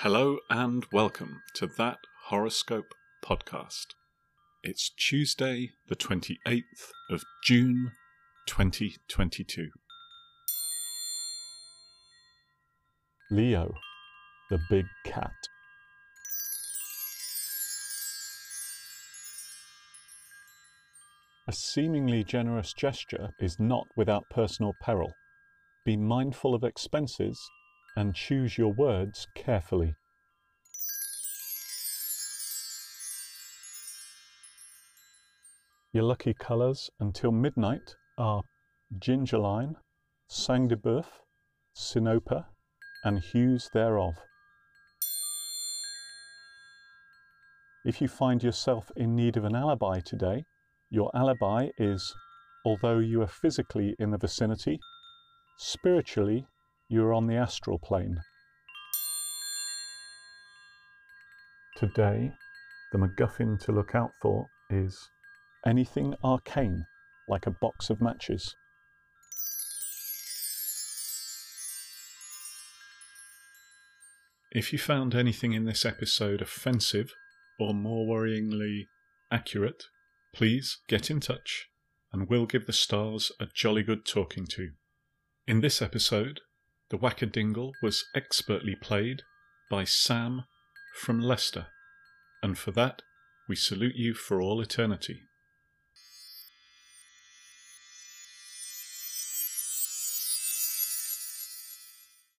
Hello and welcome to that horoscope podcast. It's Tuesday, the 28th of June, 2022. Leo, the big cat. A seemingly generous gesture is not without personal peril. Be mindful of expenses and choose your words carefully. Your lucky colours until midnight are gingerline, sang de boeuf, sinope, and hues thereof. If you find yourself in need of an alibi today, your alibi is although you are physically in the vicinity, spiritually you are on the astral plane. Today, the MacGuffin to look out for is anything arcane, like a box of matches. If you found anything in this episode offensive or more worryingly accurate, please get in touch and we'll give the stars a jolly good talking to. In this episode, the Wackadingle was expertly played by Sam from Leicester, and for that we salute you for all eternity.